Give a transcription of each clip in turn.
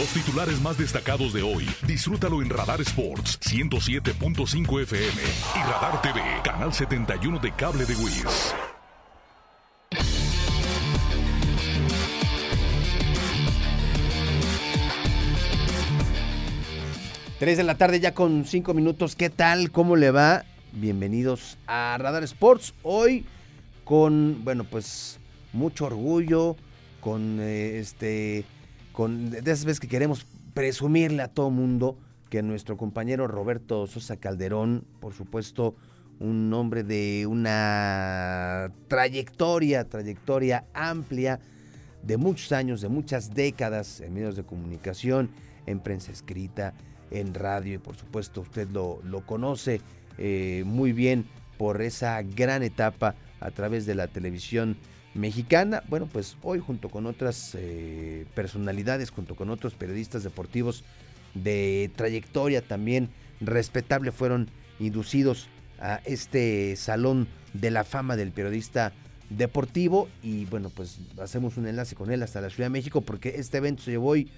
Los titulares más destacados de hoy, disfrútalo en Radar Sports 107.5 FM y Radar TV, canal 71 de cable de Wiz. 3 de la tarde ya con 5 minutos. ¿Qué tal? ¿Cómo le va? Bienvenidos a Radar Sports. Hoy con, bueno, pues mucho orgullo, con eh, este, de esas veces que queremos presumirle a todo mundo que nuestro compañero Roberto Sosa Calderón, por supuesto, un hombre de una trayectoria, trayectoria amplia de muchos años, de muchas décadas en medios de comunicación, en prensa escrita, en radio y por supuesto usted lo, lo conoce eh, muy bien por esa gran etapa a través de la televisión mexicana. Bueno, pues hoy junto con otras eh, personalidades, junto con otros periodistas deportivos de trayectoria también respetable, fueron inducidos a este salón de la fama del periodista deportivo y bueno, pues hacemos un enlace con él hasta la Ciudad de México porque este evento se llevó hoy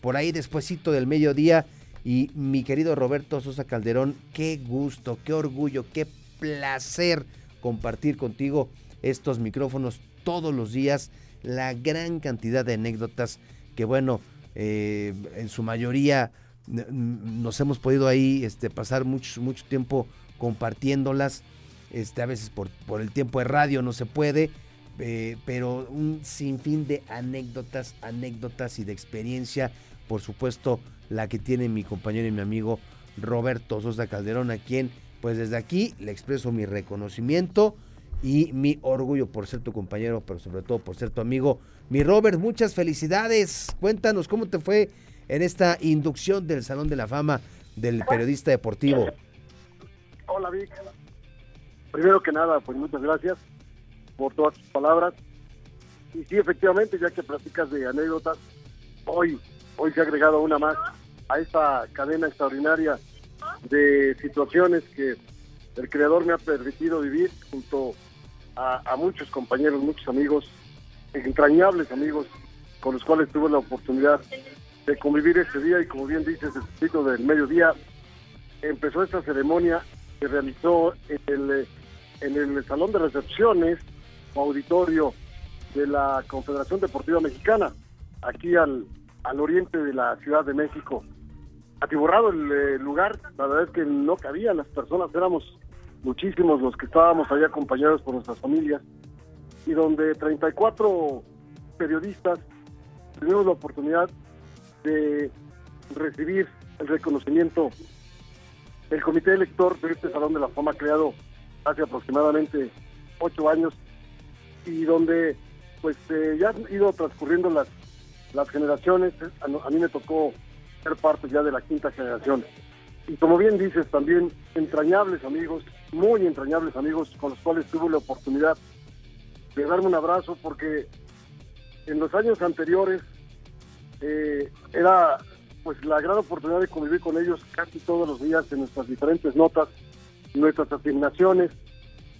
por ahí despuesito del mediodía y mi querido Roberto Sosa Calderón, qué gusto, qué orgullo, qué placer compartir contigo estos micrófonos todos los días, la gran cantidad de anécdotas que bueno, eh, en su mayoría nos hemos podido ahí este, pasar mucho, mucho tiempo compartiéndolas, este, a veces por, por el tiempo de radio no se puede, eh, pero un sinfín de anécdotas, anécdotas y de experiencia, por supuesto, la que tiene mi compañero y mi amigo Roberto Sosa Calderón, a quien pues desde aquí le expreso mi reconocimiento y mi orgullo por ser tu compañero, pero sobre todo por ser tu amigo. Mi Robert, muchas felicidades. Cuéntanos cómo te fue en esta inducción del Salón de la Fama del periodista deportivo. Hola Vic. Primero que nada, pues muchas gracias por todas tus palabras. Y sí, efectivamente, ya que platicas de anécdotas, hoy hoy se ha agregado una más a esta cadena extraordinaria de situaciones que el creador me ha permitido vivir junto a, muchos compañeros, muchos amigos, entrañables amigos con los cuales tuve la oportunidad de convivir este día y como bien dices, el sitio del mediodía empezó esta ceremonia que realizó en el, en el salón de recepciones o auditorio de la Confederación Deportiva Mexicana, aquí al, al oriente de la Ciudad de México. Atiborrado el eh, lugar, la verdad es que no cabían las personas, éramos muchísimos los que estábamos ahí acompañados por nuestras familias, y donde 34 periodistas tuvimos la oportunidad de recibir el reconocimiento del comité elector de este Salón de la Fama creado hace aproximadamente ocho años y donde pues eh, ya han ido transcurriendo las las generaciones, a, mí me tocó ser parte ya de la quinta generación. Y como bien dices, también entrañables amigos, muy entrañables amigos con los cuales tuve la oportunidad de darme un abrazo porque en los años anteriores eh, era pues la gran oportunidad de convivir con ellos casi todos los días en nuestras diferentes notas, nuestras asignaciones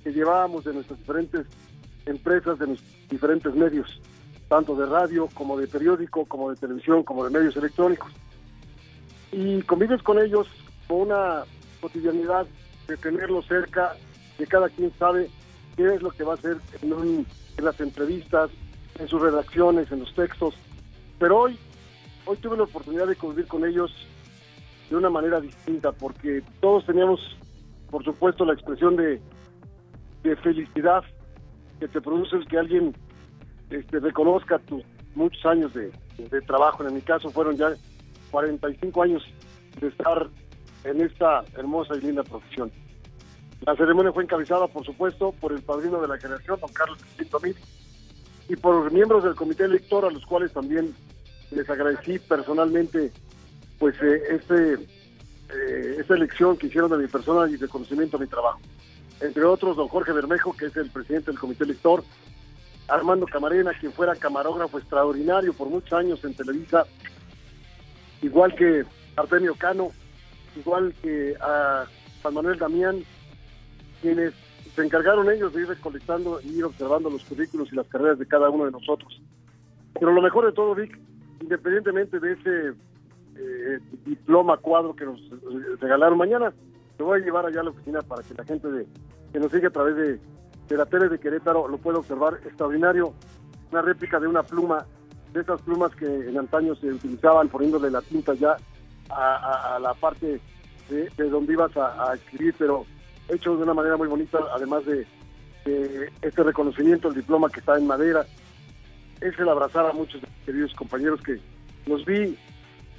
que llevábamos de nuestras diferentes empresas, de nuestros diferentes medios tanto de radio como de periódico, como de televisión, como de medios electrónicos. Y convives con ellos con una cotidianidad de tenerlos cerca, de cada quien sabe qué es lo que va a hacer en, las entrevistas, en sus redacciones, en los textos. Pero hoy, hoy tuve la oportunidad de convivir con ellos de una manera distinta, porque todos teníamos, por supuesto, la expresión de, de felicidad que te produce el que alguien este, reconozca tus muchos años de, trabajo. En mi caso fueron ya 45 años de estar en esta hermosa y linda profesión. La ceremonia fue encabezada, por supuesto, por el padrino de la generación, don Carlos Mil, y por miembros del comité elector, a los cuales también les agradecí personalmente pues eh, este, eh, esta elección que hicieron de mi persona y de conocimiento a mi trabajo. Entre otros, don Jorge Bermejo, que es el presidente del comité elector, Armando Camarena, quien fuera camarógrafo extraordinario por muchos años en Televisa, igual que Artemio Cano, igual que a Juan Manuel Damián, quienes se encargaron ellos de ir recolectando y ir observando los currículos y las carreras de cada uno de nosotros. Pero lo mejor de todo, Vic, independientemente de ese eh, diploma cuadro que nos regalaron mañana. Lo voy a llevar allá a la oficina para que la gente de, que nos sigue a través de, de la tele de Querétaro lo pueda observar. Extraordinario, una réplica de una pluma, de esas plumas que en antaño se utilizaban poniéndole la tinta ya a, la parte de, donde ibas a, escribir, pero hecho de una manera muy bonita, además de, este reconocimiento, el diploma que está en madera. Es el abrazar a muchos queridos compañeros que los vi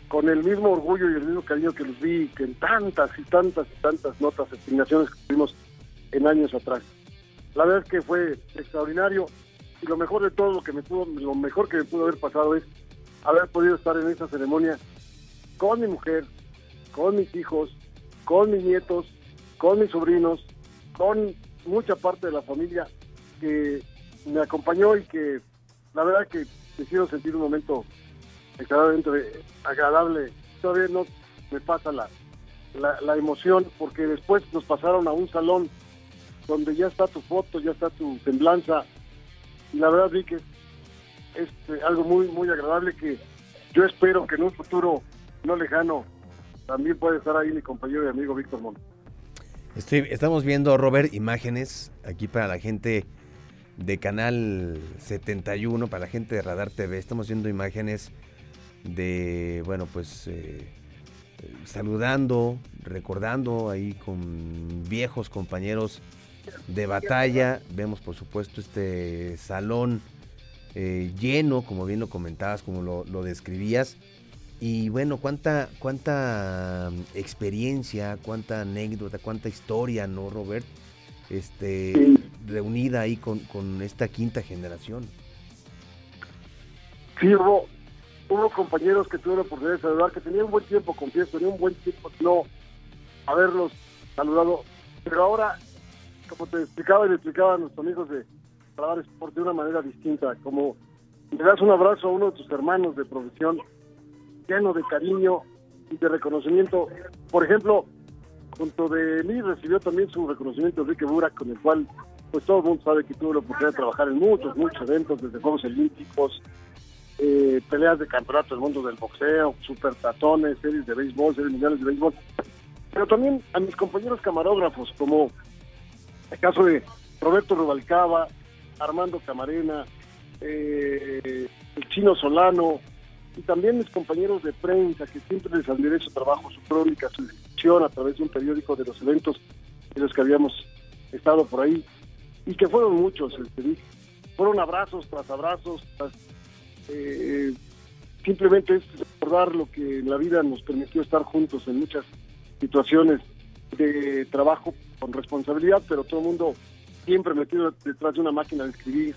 con el mismo orgullo y el mismo cariño que los vi que en tantas y tantas y tantas notas, asignaciones que tuvimos en años atrás. La verdad es que fue extraordinario y lo mejor de todo lo que me pudo, lo mejor que me pudo haber pasado es haber podido estar en esa ceremonia con mi mujer, con mis hijos, con mis nietos, con mis sobrinos, con mucha parte de la familia que me acompañó y que la verdad que me quiero sentir un momento agradable. Todavía no me pasa la, la, emoción porque después nos pasaron a un salón donde ya está tu foto, ya está tu semblanza. Y la verdad vi que es, eh, algo muy, muy agradable que yo espero que en un futuro no lejano también puede estar ahí mi compañero y amigo Víctor Montt. Estamos viendo, Robert, imágenes aquí para la gente de Canal 71, para la gente de Radar TV. Estamos viendo imágenes de, bueno, pues eh, saludando, recordando ahí con viejos compañeros de batalla. Vemos, por supuesto, este salón eh, lleno, como bien lo comentabas, como lo describías. Y bueno, cuánta, cuánta mm, experiencia, cuánta anécdota, cuánta historia, ¿no, Robert? Este, reunida ahí con, con esta quinta generación. Sí, hubo, hubo compañeros que tuve la oportunidad de saludar, que tenían un buen tiempo, confieso, tenía un buen tiempo no haberlos saludado, pero ahora, como te explicaba y le explicaba a nuestros amigos de Radar Sport de una manera distinta, como le das un abrazo a uno de tus hermanos de profesión, lleno de cariño y de reconocimiento. Por ejemplo, junto de mí recibió también su reconocimiento Enrique Burak, con el cual pues todo el mundo sabe que tuve la oportunidad de trabajar en muchos, muchos eventos, desde Juegos Olímpicos, eh, peleas de campeonato del mundo del boxeo, super tatones, series de béisbol, series mundiales de béisbol. Pero también a mis compañeros camarógrafos, como el caso de Roberto Rubalcaba, Armando Camarena, eh, el Chino Solano, y también mis compañeros de prensa, que siempre les admiré su trabajo, su crónica, su descripción a través de un periódico de los eventos en los que habíamos estado por ahí, y que fueron muchos, este, fueron abrazos tras abrazos, eh, simplemente es recordar lo que la vida nos permitió estar juntos en muchas situaciones de trabajo con responsabilidad, pero todo el mundo siempre metido detrás de una máquina de escribir,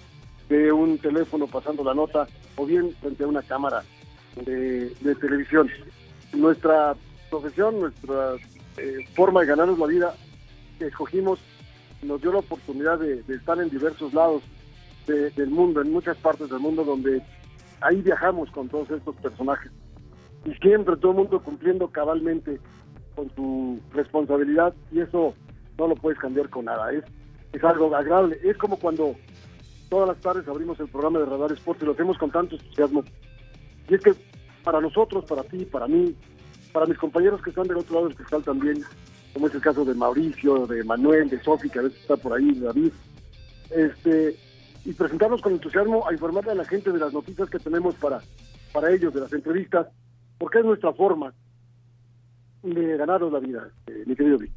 de un teléfono pasando la nota, o bien frente a una cámara de, televisión. Nuestra profesión, nuestra eh, forma de ganarnos la vida que escogimos nos dio la oportunidad de, estar en diversos lados del mundo, en muchas partes del mundo donde ahí viajamos con todos estos personajes. Y siempre todo el mundo cumpliendo cabalmente con su responsabilidad y eso no lo puedes cambiar con nada. Es, es algo agradable. Es como cuando todas las tardes abrimos el programa de Radar Sport y lo hacemos con tanto entusiasmo y es que para nosotros, para ti, para mí, para mis compañeros que están del otro lado del cristal también, como es el caso de Mauricio, de Manuel, de Sofi, que a veces está por ahí, David, este, y presentarnos con entusiasmo a informarle a la gente de las noticias que tenemos para, para ellos, de las entrevistas, porque es nuestra forma de ganarnos la vida, eh, mi querido Vic.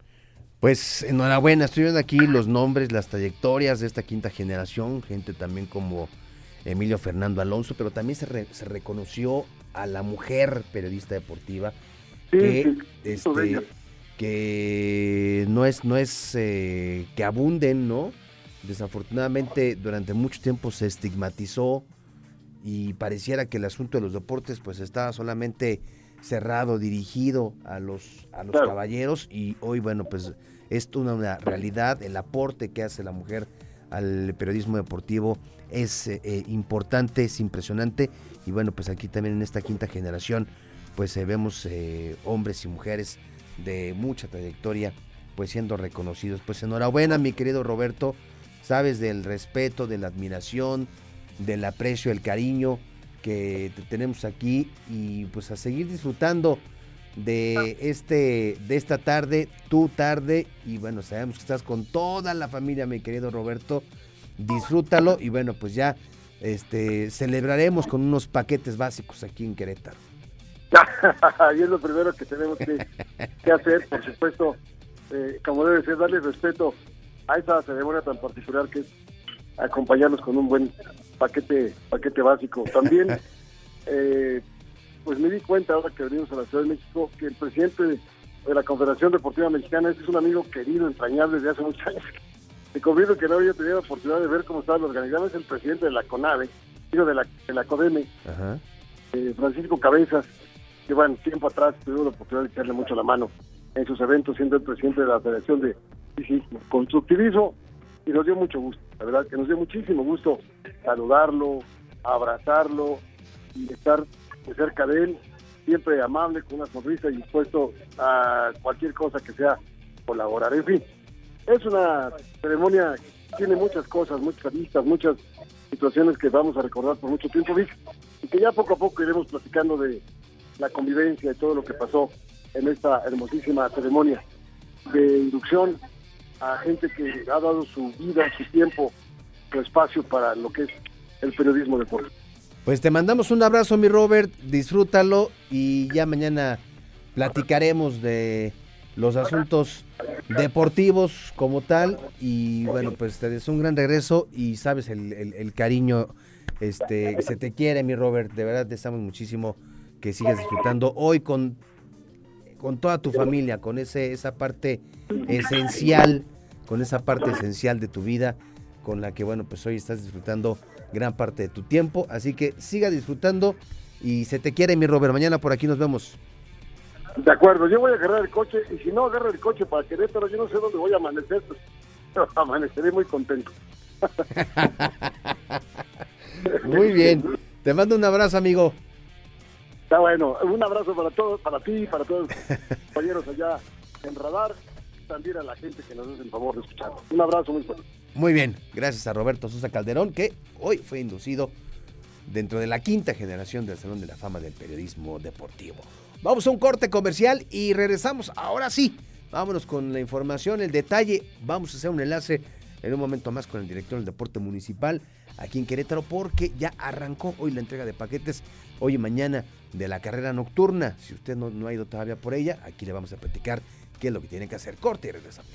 Pues enhorabuena, estoy viendo aquí los nombres, las trayectorias de esta quinta generación, gente también como Emilio Fernando Alonso, pero también se, se reconoció a la mujer periodista deportiva que, este, que no es, no es eh, que abunden, ¿no? Desafortunadamente durante mucho tiempo se estigmatizó y pareciera que el asunto de los deportes pues estaba solamente cerrado, dirigido a los, a los caballeros y hoy bueno pues es una realidad, el aporte que hace la mujer al periodismo deportivo es eh, eh, importante, es impresionante. Y bueno, pues aquí también en esta quinta generación pues eh, vemos hombres y mujeres de mucha trayectoria pues siendo reconocidos. Pues enhorabuena mi querido Roberto, sabes del respeto, de la admiración, del aprecio, el cariño que te tenemos aquí. Y pues a seguir disfrutando de este de esta tarde, tu tarde y bueno, sabemos que estás con toda la familia, mi querido Roberto. Disfrútalo y bueno, pues ya este celebraremos con unos paquetes básicos aquí en Querétaro. y es lo primero que tenemos que, hacer, por supuesto, eh, como debe ser, darle respeto a esa ceremonia tan particular que es acompañarnos con un buen paquete paquete básico. También eh, pues me di cuenta ahora que venimos a la Ciudad de México que el presidente de la Confederación Deportiva Mexicana este es un amigo querido, entrañable desde hace muchos años. Me confieso que no había tenido la oportunidad de ver cómo estaba el organizado, es el presidente de la CONAVE, digo de la, de la CODEME, eh, Francisco Cabezas, que bueno, tiempo atrás tuve la oportunidad de echarle mucho la mano en sus eventos, siendo el presidente de la Federación de Constructivismo, y nos dio mucho gusto, la verdad que nos dio muchísimo gusto saludarlo, abrazarlo y estar cerca de él, siempre amable, con una sonrisa y dispuesto a cualquier cosa que sea colaborar. En fin, es una ceremonia que tiene muchas cosas, muchas vistas, muchas situaciones que vamos a recordar por mucho tiempo, Vic, y que ya poco a poco iremos platicando de la convivencia y todo lo que pasó en esta hermosísima ceremonia de inducción a gente que ha dado su vida, su tiempo, su espacio para lo que es el periodismo deportivo. Pues te mandamos un abrazo, mi Robert, disfrútalo y ya mañana platicaremos de los asuntos deportivos como tal y bueno, pues te deseo un gran regreso y sabes el, cariño este, se te quiere, mi Robert, de verdad te estamos muchísimo que sigas disfrutando hoy con, con toda tu familia, con ese, esa parte esencial, con esa parte esencial de tu vida con la que bueno, pues hoy estás disfrutando gran parte de tu tiempo. Así que siga disfrutando y se te quiere, mi Robert. Mañana por aquí nos vemos. De acuerdo, yo voy a agarrar el coche y si no agarro el coche para Querétaro, yo no sé dónde voy a amanecer, pues amaneceré muy contento. muy bien, te mando un abrazo, amigo. Está bueno, un abrazo para todos, para ti para todos los compañeros allá en Radar, también a la gente que nos hace el favor de escuchar. Un abrazo muy fuerte. Muy bien, gracias a Roberto Sosa Calderón, que hoy fue inducido dentro de la quinta generación del Salón de la Fama del Periodismo Deportivo. Vamos a un corte comercial y regresamos. Ahora sí, vámonos con la información, el detalle. Vamos a hacer un enlace en un momento más con el director del Deporte Municipal aquí en Querétaro porque ya arrancó hoy la entrega de paquetes, hoy y mañana de la carrera nocturna. Si usted no, ha ido todavía por ella, aquí le vamos a platicar qué es lo que tiene que hacer. Corte y regresamos.